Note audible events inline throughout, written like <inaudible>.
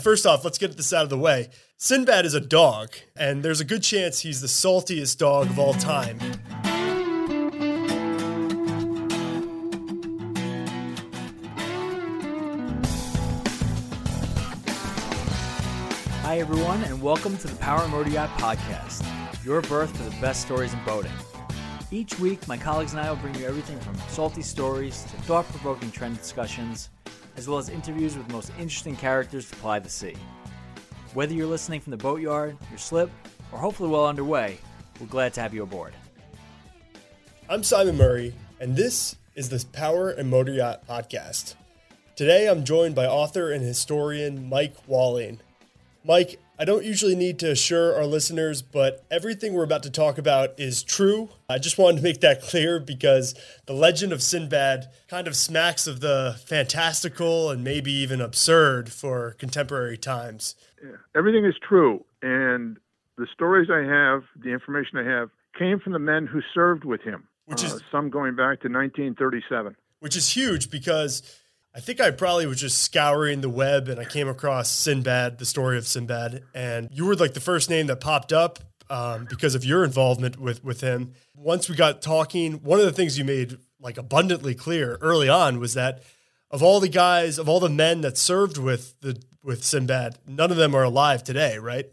First off, let's get this out of the way. Sinbad is a dog, and there's a good chance he's the saltiest dog of all time. Hi, everyone, and welcome to the Power Motor Yacht Podcast, your berth for the best stories in boating. Each week, my colleagues and I will bring you everything from salty stories to thought provoking trend discussions, as well as interviews with the most interesting characters to ply the sea. Whether you're listening from the boatyard, your slip, or hopefully well underway, we're glad to have you aboard. I'm Simon Murray, and this is the Power and Motor Yacht Podcast. Today, I'm joined by author and historian Mike Walling. Mike, I don't usually need to assure our listeners, but everything we're about to talk about is true. I just wanted to make that <laughs> clear because the legend of Sinbad kind of smacks of the fantastical and maybe even absurd for contemporary times. Yeah. Everything is true. And the stories I have, the information I have, came from the men who served with him, which is uh, some going back to 1937. Which is huge because I think I probably was just scouring the web and I came across Sinbad, the story of Sinbad, and you were like the first name that popped up um, because of your involvement with with him. Once we got talking, one of the things you made like abundantly clear early on was that of all the guys, of all the men that served with the with Sinbad, none of them are alive today, right?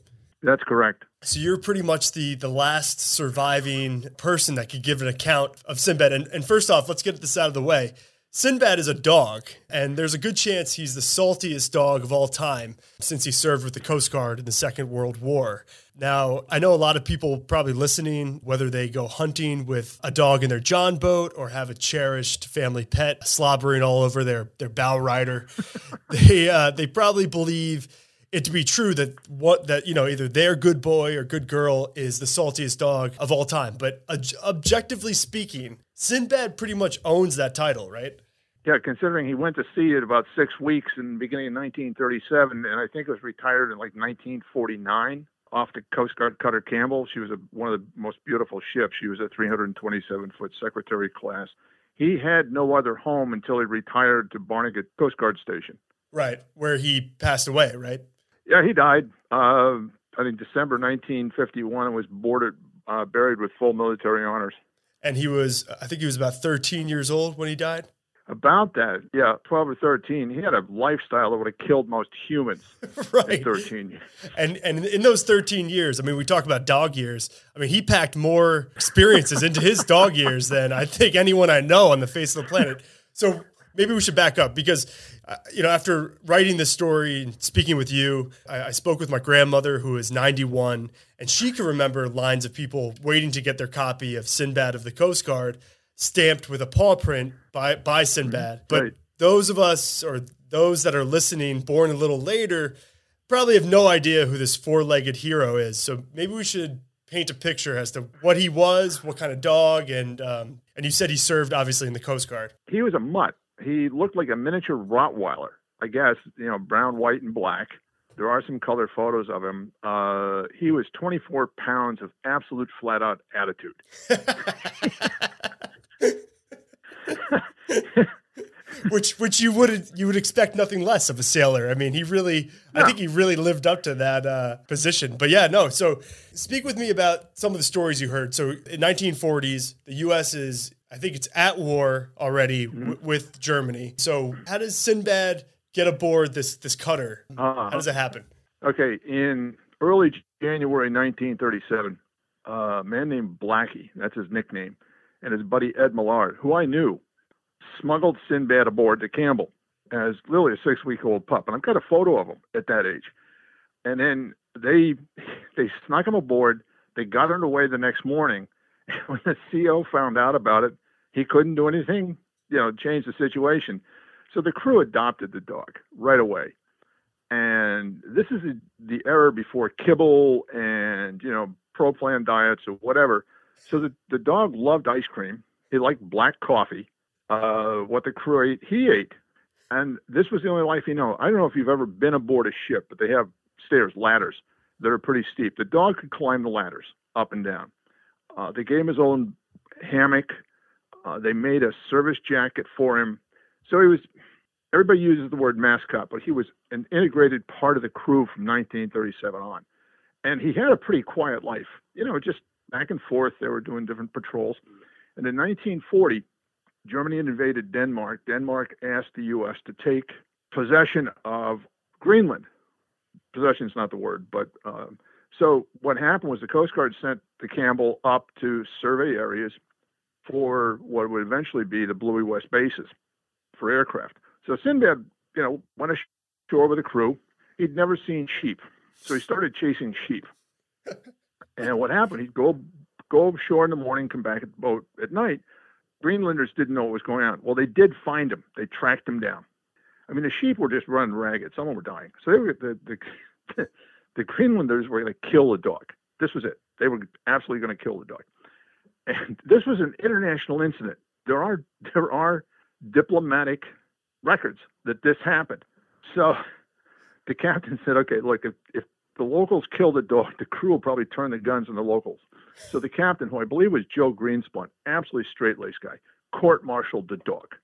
That's correct. So you're pretty much the the last surviving person that could give an account of Sinbad. And, and first off, let's get this out of the way. Sinbad is a dog, and there's a good chance he's the saltiest dog of all time since he served with the Coast Guard in the Second World War. Now, I know a lot of people probably listening, whether they go hunting with a dog in their John boat or have a cherished family pet slobbering all over their, their bow rider, <laughs> they, uh, they probably believe it to be true that what that you know either their good boy or good girl is the saltiest dog of all time but uh, objectively speaking sinbad pretty much owns that title right? Yeah considering he went to sea at about six weeks in the beginning of 1937 and i think it was retired in like 1949 off the coast guard cutter campbell. She was a, one of the most beautiful ships. She was a 327 foot secretary class. He had no other home until he retired to barnegat coast guard station. Right where he passed away right? Yeah, he died. Uh, I think December 1951 and was boarded, uh, buried with full military honors. And he was, I think he was about 13 years old when he died. About that, yeah, 12 or 13. He had a lifestyle that would have killed most humans. <laughs> right. 13 years. And and in those 13 years, I mean, we talk about dog years. I mean, he packed more experiences into his dog years than I think anyone I know on the face of the planet. So maybe we should back up because uh, you know, after writing this story and speaking with you, I, I, spoke with my grandmother who is 91, and she can remember lines of people waiting to get their copy of Sinbad of the Coast Guard stamped with a paw print by, by Sinbad. But right. those of us or those that are listening, born a little later, probably have no idea who this four legged hero is. So maybe we should paint a picture as to what he was, what kind of dog, and um, and you said he served obviously in the Coast Guard. He was a mutt he looked like a miniature Rottweiler. I guess you know brown, white, and black. There are some color photos of him. Uh, he was 24 pounds of absolute flat out attitude. <laughs> which which you would you would expect nothing less of a sailor. I mean, he really I think he really lived up to that uh, position. But yeah, no. So speak with me about some of the stories you heard. So in 1940s, the U.S. is I think it's at war already mm-hmm. w- with Germany. So how does Sinbad get aboard this this cutter? Uh-huh. How does it happen? Okay, in early January 1937, uh, a man named Blackie, that's his nickname, and his buddy Ed Millard, who I knew, smuggled Sinbad aboard to Campbell as literally a six week old pup. And I've got a photo of him at that age. And then they <laughs> they snuck him aboard. They got underway the next morning. <laughs> when the CO found out about it, he couldn't do anything, you know, change the situation. So the crew adopted the dog right away. And this is the, era before kibble and, you know, pro plan diets or whatever. So the, the dog loved ice cream. He liked black coffee. Uh, what the crew ate, he ate. And this was the only life he knew. I don't know if you've ever been aboard a ship, but they have stairs, ladders that are pretty steep. The dog could climb the ladders up and down. Uh, they gave him his own hammock. Uh, they made a service jacket for him. So he was everybody uses the word mascot, but he was an integrated part of the crew from 1937 on. And he had a pretty quiet life, you know, just back and forth. They were doing different patrols. And in 1940, Germany invaded Denmark. Denmark asked the U.S. to take possession of Greenland. Possession is not the word, but um, so what happened was the Coast Guard sent the Campbell up to survey areas for what would eventually be the Bluie West bases for aircraft. So Sinbad, you know, went ashore with a crew. He'd never seen sheep, so he started chasing sheep. <laughs> and what happened? He'd go go ashore in the morning, come back at the boat at night. Greenlanders didn't know what was going on. Well, they did find him. They tracked him down. I mean, the sheep were just running ragged. Some of them were dying. So they were the the, <laughs> the Greenlanders were going to kill the dog. This was it. They were absolutely going to kill the dog. And this was an international incident. There are there are diplomatic records that this happened. So <laughs> the captain said, "Okay, look, if if the locals kill the dog, the crew will probably turn the guns on the locals." So the captain, who I believe was Joe Greenspun, absolutely straight laced guy, court-martialed the dog.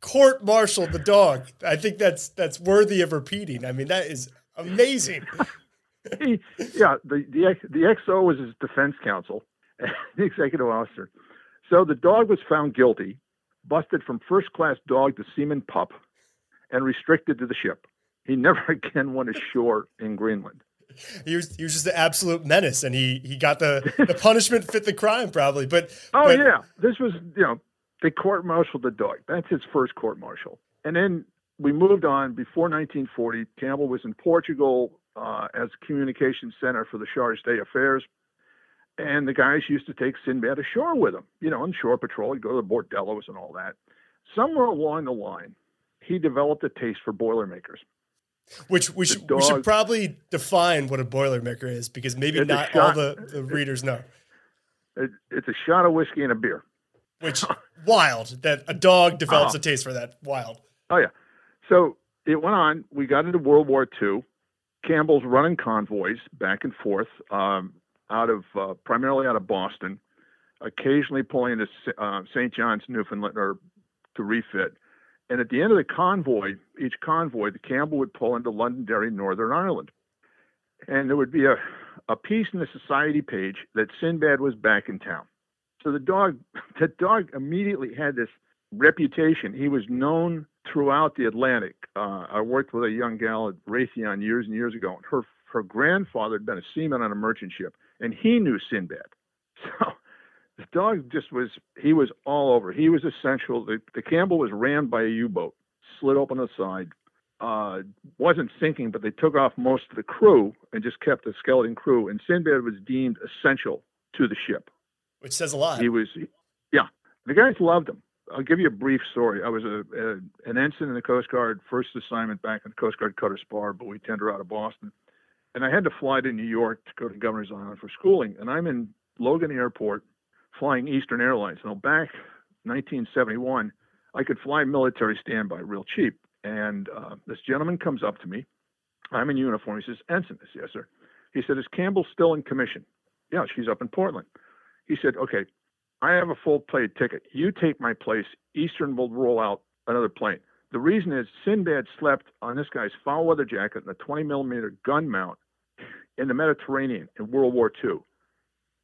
Court-martialed the dog. I think that's that's worthy of repeating. I mean, that is amazing. <laughs> he, yeah, the the the XO was his defense counsel, the <laughs> executive officer. So the dog was found guilty, busted from first class dog to seaman pup, and restricted to the ship. He <laughs> never again went ashore in Greenland. He was he was just an absolute menace, and he he got the the <laughs> punishment fit the crime probably. But oh but, yeah, this was you know they court martialed the dog. That's his first court martial, and then we moved on. Before 1940, Campbell was in Portugal uh, as communication center for the Chargé d'Affaires. And the guys used to take Sinbad ashore with them, you know, on shore patrol. He'd go to the bordellos and all that. Somewhere along the line, he developed a taste for Boilermakers. Which we should, dog, we should probably define what a Boilermaker is because maybe not shot, all the, the readers know. It, it's a shot of whiskey and a beer. Which <laughs> wild that a dog develops uh, a taste for that. Wild. Oh yeah. So it went on. We got into World War II. Campbell's running convoys back and forth um, out of uh, primarily out of Boston, occasionally pulling into uh, St. John's, Newfoundland, or to refit. And at the end of the convoy, each convoy, the Campbell would pull into Londonderry, Northern Ireland. And there would be a, a piece in the society page that Sinbad was back in town. So the dog, <laughs> the dog immediately had this reputation. He was known throughout the Atlantic. Uh, I worked with a young gal at Raytheon years and years ago, and her her grandfather had been a seaman on a merchant ship, and he knew Sinbad. <laughs> So the dog just was he was all over. He was essential. The, the Campbell was rammed by a U-boat, slid open the side, uh, wasn't sinking, but they took off most of the crew and just kept the skeleton crew. And Sinbad was deemed essential to the ship, which says a lot. He was, yeah. The guys loved him. I'll give you a brief story. I was a, a, an ensign in the Coast Guard, first assignment back in the Coast Guard Cutter Spar, buoy tender out of Boston. And I had to fly to New York to go to Governor's Island for schooling. And I'm in Logan Airport flying Eastern Airlines. Now, back 1971, I could fly military standby real cheap. And uh, this gentleman comes up to me. I'm in uniform. He says, Ensign. I yes, sir. He said, is Campbell still in commission? Yeah, she's up in Portland. He said, okay, I have a full plate ticket. You take my place. Eastern will roll out another plane. The reason is Sinbad slept on this guy's foul weather jacket and a 20 millimeter gun mount in the Mediterranean in World War II.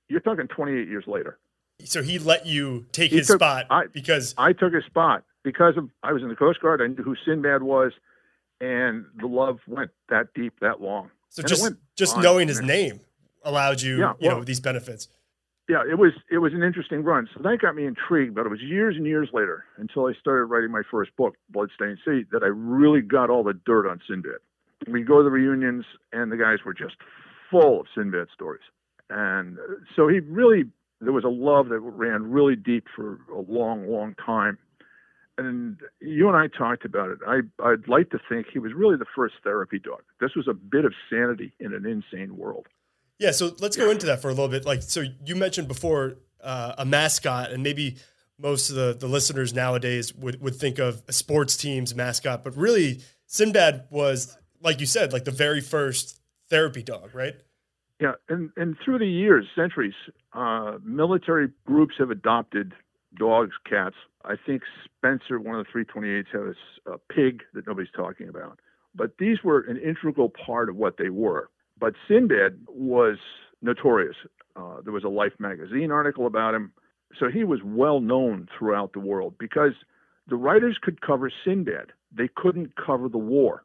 You're talking 28 years later. So he let you take he his took, spot I, because I took his spot because of I was in the Coast Guard. I knew who Sinbad was, and the love went that deep, that long. So and just just on, knowing his name allowed you, yeah, you know, these benefits yeah, it was it was an interesting run. So that got me intrigued. But it was years and years later until I started writing my first book, Bloodstained Sea, that I really got all the dirt on Sinbad. We go to the reunions, and the guys were just full of Sinbad stories. And so he really there was a love that ran really deep for a long, long time. And you and I talked about it. I, I'd like to think he was really the first therapy dog. This was a bit of sanity in an insane world. Yeah, so let's go into that for a little bit. Like, so you mentioned before uh, a mascot, and maybe most of the, the listeners nowadays would, would think of a sports team's mascot, but really, Sinbad was, like you said, like the very first therapy dog, right? Yeah, and, and through the years, centuries, uh, military groups have adopted dogs, cats. I think Spencer, one of the 328s, had a, a pig that nobody's talking about. But these were an integral part of what they were. But Sinbad was notorious. Uh, there was a Life magazine article about him. So he was well known throughout the world because the writers could cover Sinbad. They couldn't cover the war.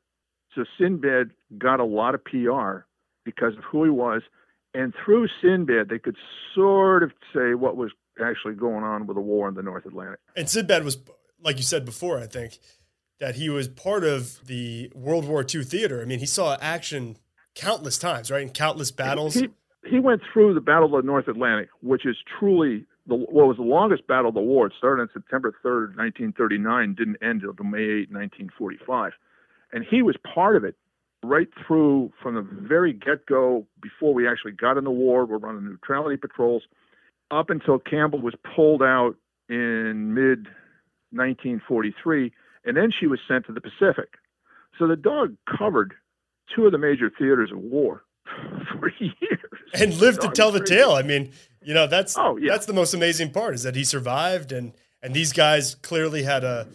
So Sinbad got a lot of PR because of who he was. And through Sinbad, they could sort of say what was actually going on with the war in the North Atlantic. And Sinbad was, like you said before, I think, that he was part of the World War II theater. I mean, he saw action countless times, right? In countless battles. He, he went through the Battle of the North Atlantic, which is truly the what was the longest battle of the war. It started on September 3rd, 1939, didn't end until May 8, 1945. And he was part of it right through from the very get go before we actually got in the war. We're running neutrality patrols up until Campbell was pulled out in mid 1943, and then she was sent to the Pacific. So the dog covered two of the major theaters of war <laughs> for years and lived to tell the crazy. tale. I mean, you know, that's Oh, yeah. that's the most amazing part is that he survived and and these guys clearly had a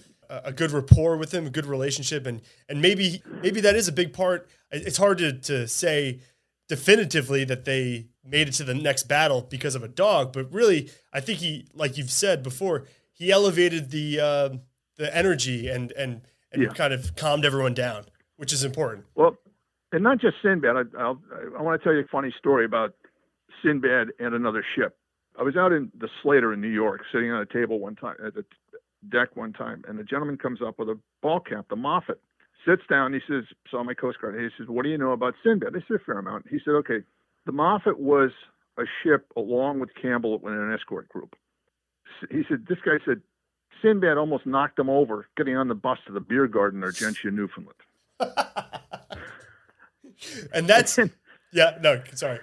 a good rapport with him, a good relationship, and and maybe maybe that is a big part. It's hard to to say definitively that they made it to the next battle because of a dog, but really, I think he, like you've said before, he elevated the uh, the energy and and and Yeah. kind of calmed everyone down, which is important. Well, and not just Sinbad. I, I'll, I want to tell you a funny story about Sinbad and another ship. I was out in the Slater in New York, sitting on a table one time at the deck one time, and the gentleman comes up with a ball cap, the Moffat, sits down. He says, "Saw my Coast Guard." He says, "What do you know about Sinbad?" I said, "A fair amount." He said, "Okay, the Moffat was a ship along with Campbell in an escort group." He said, "This guy said." Sinbad almost knocked him over getting on the bus to the beer garden in Argentia, Newfoundland. <laughs> And that's <laughs> yeah, no, sorry.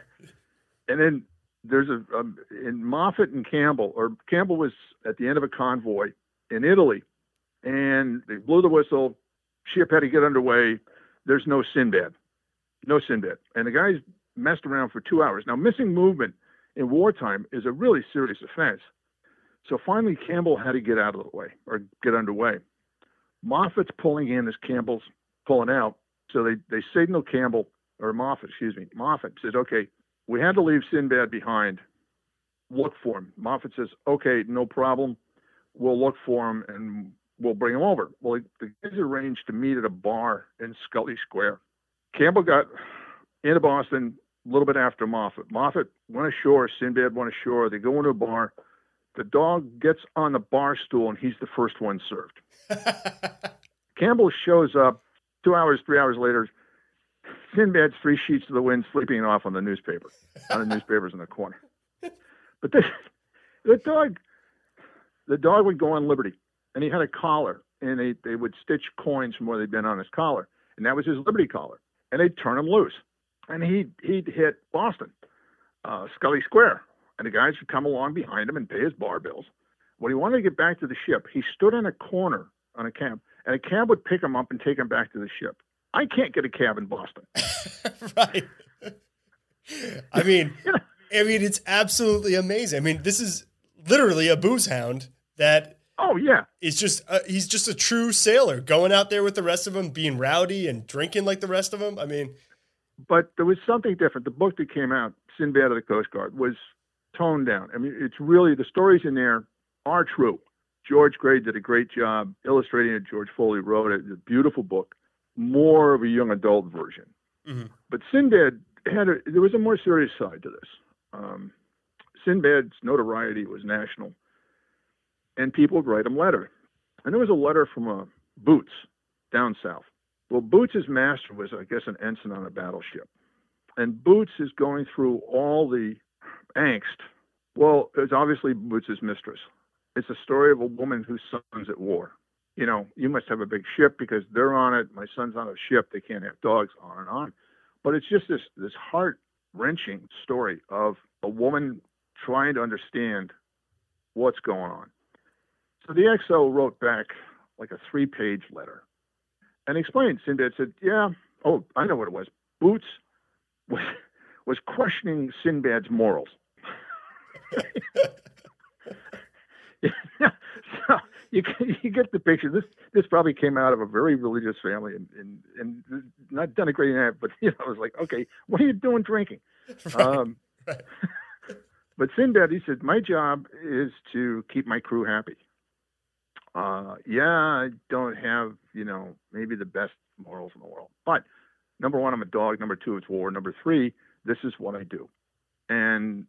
and then there's a um, in Moffat and Campbell, or Campbell was at the end of a convoy in Italy, and they blew the whistle. Ship had to get underway. There's no Sinbad, no Sinbad, and the guys messed around for two hours. Now, missing movement in wartime is a really serious offense. So finally, Campbell had to get out of the way or get underway. Moffat's pulling in as Campbell's pulling out. So they, they signal Campbell, or Moffat, excuse me. Moffat says, okay, we had to leave Sinbad behind. Look for him. Moffat says, okay, no problem. We'll look for him and we'll bring him over. Well, the guys arranged to meet at a bar in Scollay Square. Campbell got into Boston a little bit after Moffat. Moffat went ashore. Sinbad went ashore. They go into a bar. The dog gets on the bar stool and he's the first one served. <laughs> Campbell shows up two hours, three hours later. Sinbad's three sheets to the wind, sleeping off on the newspaper, on the newspapers in the corner. <laughs> But the, the dog, the dog would go on liberty, and he had a collar, and they, they would stitch coins from where they'd been on his collar, and that was his liberty collar, and they'd turn him loose, and he'd he'd hit Boston, uh, Scollay Square, and the guys would come along behind him and pay his bar bills. When he wanted to get back to the ship, he stood in a corner on a cab, and a cab would pick him up and take him back to the ship. I can't get a cab in Boston. <laughs> right. I mean, <laughs> I mean, it's absolutely amazing. I mean, this is literally a booze hound that Oh yeah, is just uh, he's just a true sailor going out there with the rest of them, being rowdy and drinking like the rest of them. I mean, but there was something different. The book that came out, Sinbad of the Coast Guard, was toned down. I mean, it's really the stories in there are true. George Gray did a great job illustrating it. George Foley wrote it. It's a beautiful book, more of a young adult version. Mhm. But Sinbad had a, there was a more serious side to this. Um, Sinbad's notoriety was national, and people would write him letters. And there was a letter from uh, Boots down south. Well, Boots' master was, I guess, an ensign on a battleship. And Boots is going through all the angst. Well, it's obviously Boots' mistress. It's a story of a woman whose son's at war. You know, you must have a big ship because they're on it. My son's on a ship. They can't have dogs, on and on. But it's just this this heart wrenching story of a woman trying to understand what's going on. So the XO wrote back like a three page letter and explained. Sinbad said, Yeah, oh, I know what it was. Boots was, was questioning Sinbad's morals. <laughs> so you you get the picture. This this probably came out of a very religious family, and and, and not denigrating that, but you know, I was like, okay, what are you doing drinking? <laughs> Right. Um, right. but Sinbad, he said, my job is to keep my crew happy. Uh, yeah, I don't have you know maybe the best morals in the world, but number one, I'm a dog. Number two, it's war. Number three, this is what I do, and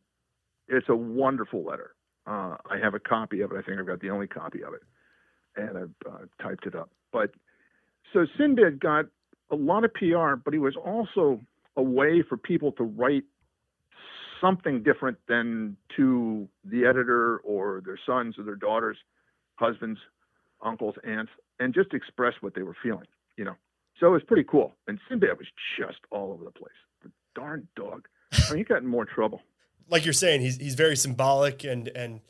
it's a wonderful letter. Uh, I have a copy of it. I think I've got the only copy of it, and I've uh, typed it up. But so Sinbad got a lot of PR, but he was also a way for people to write something different than to the editor or their sons or their daughters, husbands, uncles, aunts, and just express what they were feeling, you know. So it was pretty cool. And Sinbad was just all over the place. The darn dog. I mean, he got in more trouble like you're saying, he's he's very symbolic and and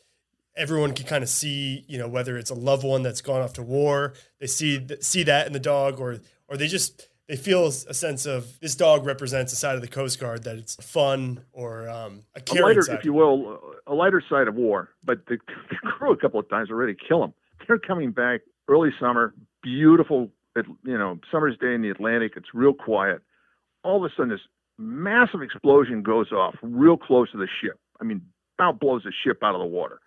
everyone can kind of see, you know, whether it's a loved one that's gone off to war, they see see that in the dog, or or they just they feel a sense of this dog represents a side of the Coast Guard that it's fun or um, a, a lighter, side. if you will, a lighter side of war. But the, <laughs> the crew a couple of times already kill them. They're coming back early summer, beautiful, you know, summer's day in the Atlantic. It's real quiet. All of a sudden, this massive explosion goes off real close to the ship. I mean, about blows the ship out of the water.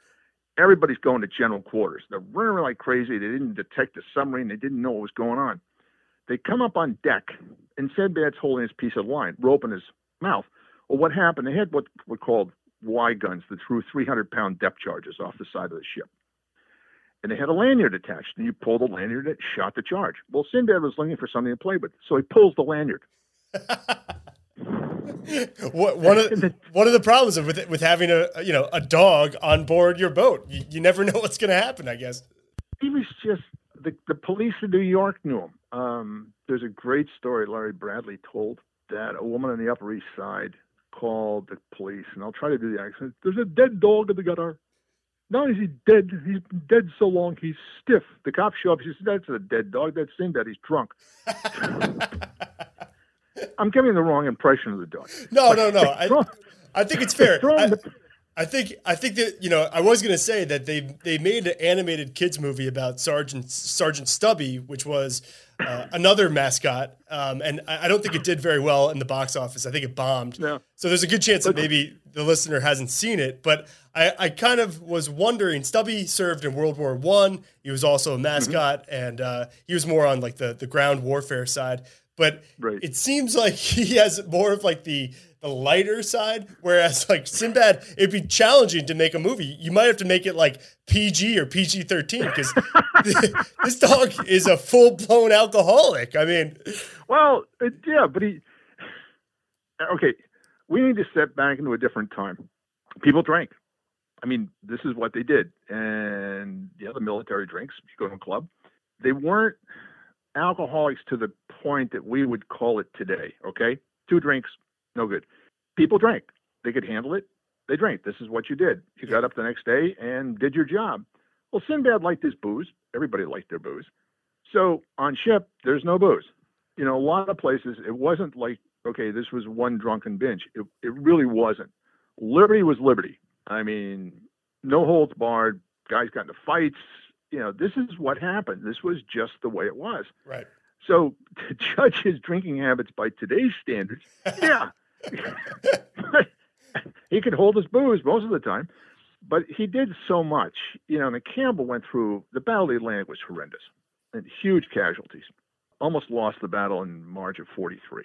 Everybody's going to general quarters. They're running like crazy. They didn't detect the submarine. They didn't know what was going on. They come up on deck, and Sinbad's holding his piece of line, rope in his mouth. Well, what happened? They had what were called Y guns that threw 300 pound depth charges off the side of the ship. And they had a lanyard attached, and you pull the lanyard, it shot the charge. Well, Sinbad was looking for something to play with, so he pulls the lanyard. <laughs> what, one of the, one of the problems with with having a you know a dog on board your boat, you, you never <laughs> know what's going to happen. I guess he was just the the police in New York knew him. Um, there's a great story Larry Bradley told that a woman on the Upper East Side called the police, and I'll try to do the accent. There's a dead dog in the gutter. Not only is he dead, he's been dead so long he's stiff. The cops show up. She says, "That's a dead dog. That's Sinbad. He's drunk." <laughs> I'm giving the wrong impression of the dog. No, no, no. I, I think it's fair. I, I think I think that you know I was going to say that they they made an animated kids movie about Sergeant Sergeant Stubby, which was uh, another mascot, um, and I, I, don't think it did very well in the box office. I think it bombed. Yeah. So there's a good chance that maybe the listener hasn't seen it, but I, I kind of was wondering. Stubby served in World War One. He was also a mascot, mm-hmm. and uh, he was more on like the the ground warfare side. But right. it seems like <laughs> he has more of like the the lighter side, whereas like Sinbad, it'd be challenging to make a movie. You might have to make it like PG or PG thirteen because <laughs> this dog is a full blown alcoholic. I mean, well, yeah, but he. Okay, we need to step back into a different time. People drank. I mean, this is what they did, and yeah, the other military drinks. You go to a club. They weren't alcoholics to the point that we would call it today. Okay, two drinks, no good. People drank. They could handle it. They drank. This is what you did. You got up the next day and did your job. Well, Sinbad liked his booze. Everybody liked their booze. So on ship, there's no booze. You know, a lot of places, it wasn't like, okay, this was one drunken binge. It, it really wasn't. Liberty was liberty. I mean, no holds barred. Guys got into fights you know, this is what happened. This was just the way it was. Right. So <laughs> to judge his drinking habits by today's standards, <laughs> yeah. he could hold his booze most of the time, but he did so much. You know, and Campbell went through the Battle of the Atlantic was horrendous and huge casualties. Almost lost the battle in March of 43.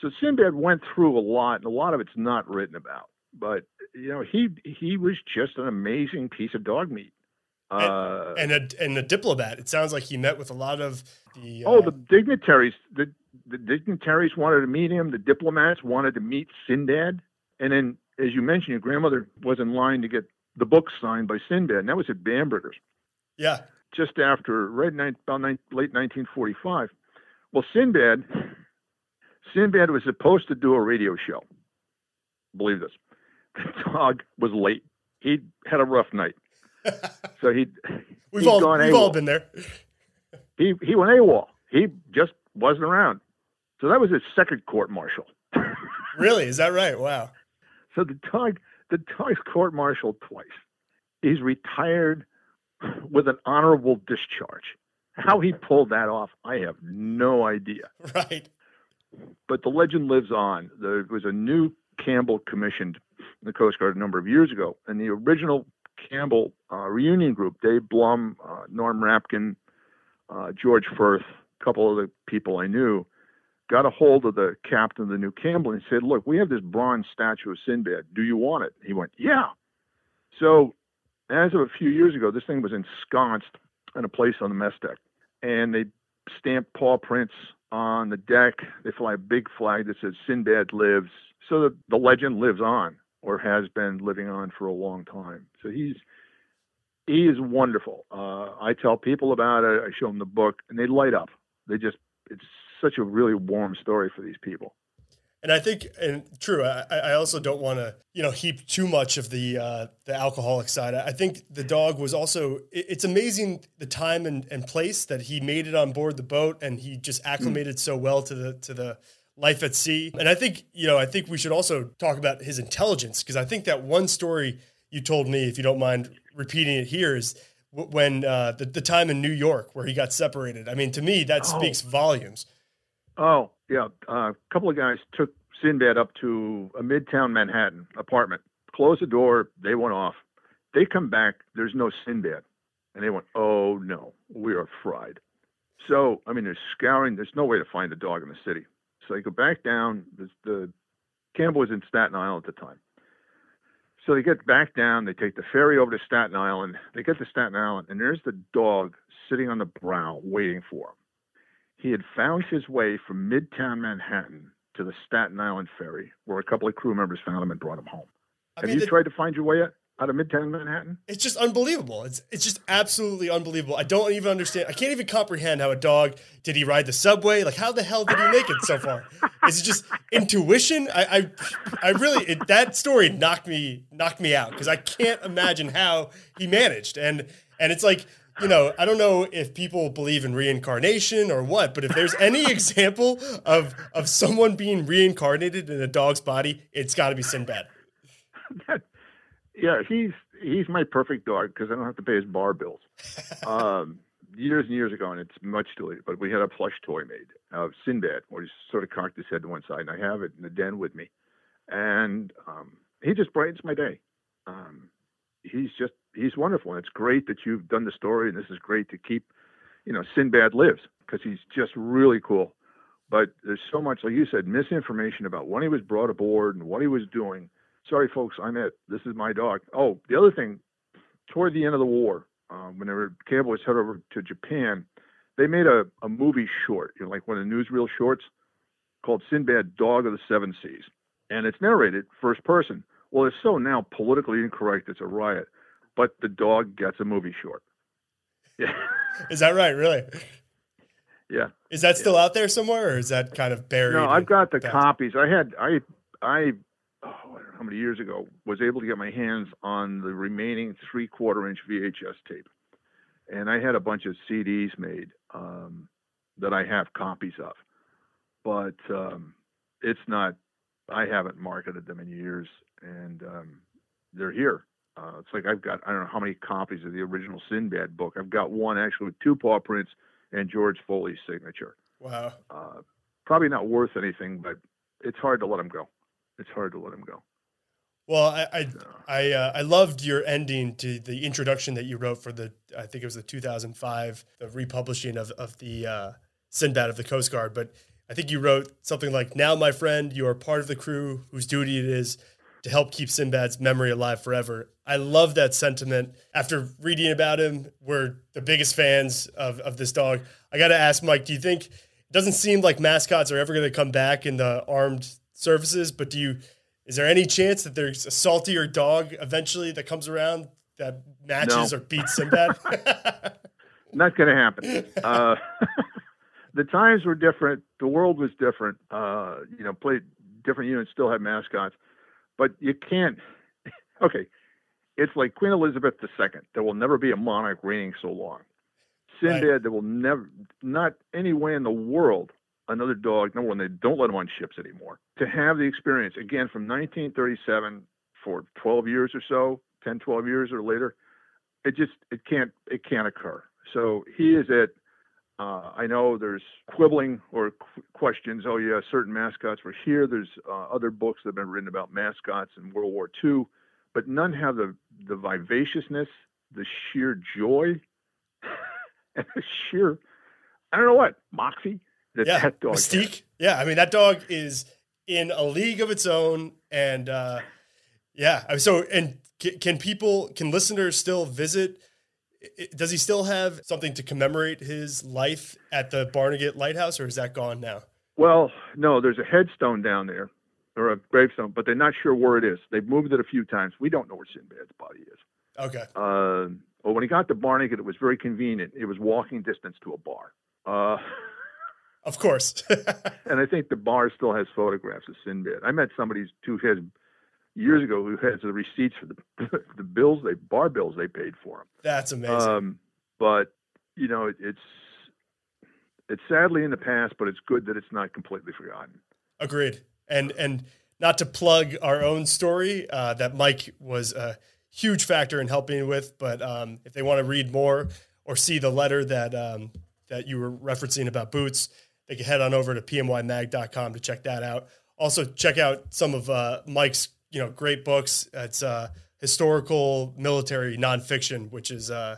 So Sinbad went through a lot, and a lot of it's not written about. But you know, he he was just an amazing piece of dog meat uh, and, and, a and a diplomat. It sounds like he met with a lot of the. Uh, oh, the dignitaries. The the dignitaries wanted to meet him. The diplomats wanted to meet Sinbad. And then, as you mentioned, your grandmother was in line to get the book signed by Sinbad, and that was at Bamberger's. Yeah. Just after right about late 1945. Well, Sinbad, Sinbad was supposed to do a radio show. Believe this. The dog was late. He had a rough night <laughs> so he we've all we've AWOL. all been there. He he went AWOL. He just wasn't around. So that was his second court martial. <laughs> really? Is that right? Wow. So the dog the dog's court martial twice. he's retired with an honorable discharge. How he pulled that off, I have no idea. <laughs> Right. But the legend lives on. There was a new Campbell commissioned the Coast Guard a number of years ago, and the original Campbell uh, reunion group, Dave Blum, uh, Norm Rapkin, uh, George Firth, a couple of the people I knew, got a hold of the captain of the new Campbell and said, "Look, we have this bronze statue of Sinbad. Do you want it?" He went, "Yeah." So, as of a few years ago, this thing was ensconced in a place on the mess deck, and they stamped paw prints on the deck. They fly a big flag that says Sinbad lives, so that the legend lives on or has been living on for a long time. So he's he is wonderful. Uh, I tell people about it. I show them the book, and they light up. They just it's such a really warm story for these people. And I think, and true, I, I also don't want to, you know, heap too much of the uh, the alcoholic side. I think the dog was also. It, it's amazing the time and, and place that he made it on board the boat, and he just acclimated mm. so well to the to the life at sea. And I think, you know, I think we should also talk about his intelligence because I think that one story you told me, if you don't mind repeating it here, is when uh, the the time in New York where he got separated. I mean, to me, that oh. speaks volumes. Oh yeah, uh, a couple of guys took Sinbad up to a midtown Manhattan apartment, closed the door, they went off. They come back, there's no Sinbad. And they went, oh no, we are fried. So, I mean, they're scouring, there's no way to find the dog in the city. So they go back down. The, the Campbell was in Staten Island at the time. So they get back down. They take the ferry over to Staten Island. They get to Staten Island, and there's the dog sitting on the brow waiting for him. He had found his way from Midtown Manhattan to the Staten Island ferry, where a couple of crew members found him and brought him home. I Have mean, you the, tried to find your way yet? Out of Midtown Manhattan. It's just unbelievable. It's it's just absolutely unbelievable. I don't even understand. I can't even comprehend how a dog did he ride the subway? Like how the hell did he make it so far? <laughs> Is it just intuition? I I, I really it, that story knocked me knocked me out because I can't imagine how he managed. And and it's like you know, I don't know if people believe in reincarnation or what, but if there's any <laughs> example of of someone being reincarnated in a dog's body, it's got to be Sinbad. <laughs> That, yeah, he's he's my perfect dog because I don't have to pay his bar bills. <laughs> Um, years and years ago, and it's much late, but we had a plush toy made of Sinbad, where he sort of cocked his head to one side, and I have it in the den with me, and um, he just brightens my day. Um, he's just he's wonderful, and it's great that you've done the story, and this is great to keep, you know, Sinbad lives because he's just really cool. But there's so much, like you said, misinformation about when he was brought aboard and what he was doing sorry, folks, I'm it. This is my dog. Oh, the other thing, toward the end of the war, um, whenever Campbell was headed over to Japan, they made a, a movie short, you know, like one of the newsreel shorts called Sinbad Dog of the Seven Seas. And it's narrated first person. Well, it's so now politically incorrect, it's a riot. But the dog gets a movie short. Yeah. <laughs> is that right? Really? Yeah. Is that still yeah. out there somewhere, or is that kind of buried? No, I've got the copies. I had I I how many years ago, was able to get my hands on the remaining three quarter inch VHS tape. And I had a bunch of CDs made um, that I have copies of. But um, it's not, I haven't marketed them in years. And um, they're here. Uh, it's like I've got, I don't know how many copies of the original Sinbad book. I've got one actually with two paw prints and George Foley's signature. Wow. Uh, probably not worth anything, but it's hard to let them go. It's hard to let them go. Well, I I I, uh, I, loved your ending to the introduction that you wrote for the I think it was the 2005 the republishing of of the uh, Sinbad of the Coast Guard. But I think you wrote something like, "Now, my friend, you are part of the crew whose duty it is to help keep Sinbad's memory alive forever." I love that sentiment. After reading about him, we're the biggest fans of of this dog. I got to ask Mike, do you think it doesn't seem like mascots are ever going to come back in the armed services, but do you is there any chance that there's a saltier dog eventually that comes around that matches no. or beats Sinbad? <laughs> <laughs> Not going to happen. Uh, <laughs> the times were different. The world was different. Uh, you know, played different units still had mascots, but you can't. Okay, it's like Queen Elizabeth II. There will never be a monarch reigning so long. Sinbad, right. there will never, not any way in the world another dog. Number one, they don't let them on ships anymore. To have the experience again from 1937 for 12 years or so, 10, 12 years or later, it just it can't it can't occur. So he is at. Uh, I know there's quibbling or qu- questions. Oh yeah, certain mascots were here. There's uh, other books that have been written about mascots in World War II, but none have the the vivaciousness, the sheer joy, <laughs> and the sheer I don't know what moxie that yeah, that dog Mystique. has. Yeah, I mean that dog is in a league of its own, and uh, yeah. So, and can, can people, can listeners still visit? Does he still have something to commemorate his life at the Barnegat Lighthouse, or is that gone now? Well, no, there's a headstone down there or a gravestone, but they're not sure where it is. They've moved it a few times. We don't know where Sinbad's body is. Okay. Uh, but when he got to Barnegat, it was very convenient. It was walking distance to a bar. Uh, <laughs> Of course. <laughs> and I think the bar still has photographs of Sinbad. I met somebody who had years ago who has the receipts for the <laughs> the bills they bar bills they paid for him. That's amazing. Um, but you know, it, it's it's sadly in the past, but it's good that it's not completely forgotten. Agreed. And and not to plug our own story uh, that Mike was a huge factor in helping with, but um, if they want to read more or see the letter that um, that you were referencing about boots, they can head on over to pmymag.com to check that out. Also, check out some of uh, Mike's you know great books. It's uh, historical military nonfiction, which is uh,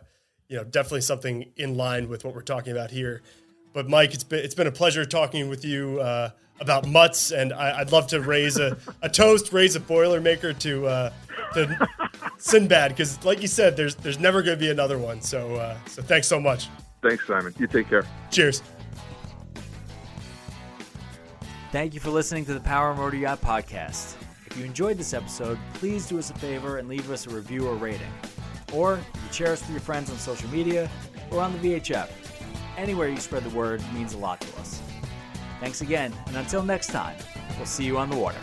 you know definitely something in line with what we're talking about here. But Mike, it's been it's been a pleasure talking with you uh, about mutts, and I, I'd love to raise a, a toast, raise a boilermaker to uh, to Sinbad, because like you said, there's there's never going to be another one. So uh, so thanks so much. Thanks, Simon. You take care. Cheers. Thank you for listening to the Power Motor Yacht Podcast. If you enjoyed this episode, please do us a favor and leave us a review or rating. Or you share us with your friends on social media or on the VHF. Anywhere you spread the word means a lot to us. Thanks again, and until next time, we'll see you on the water.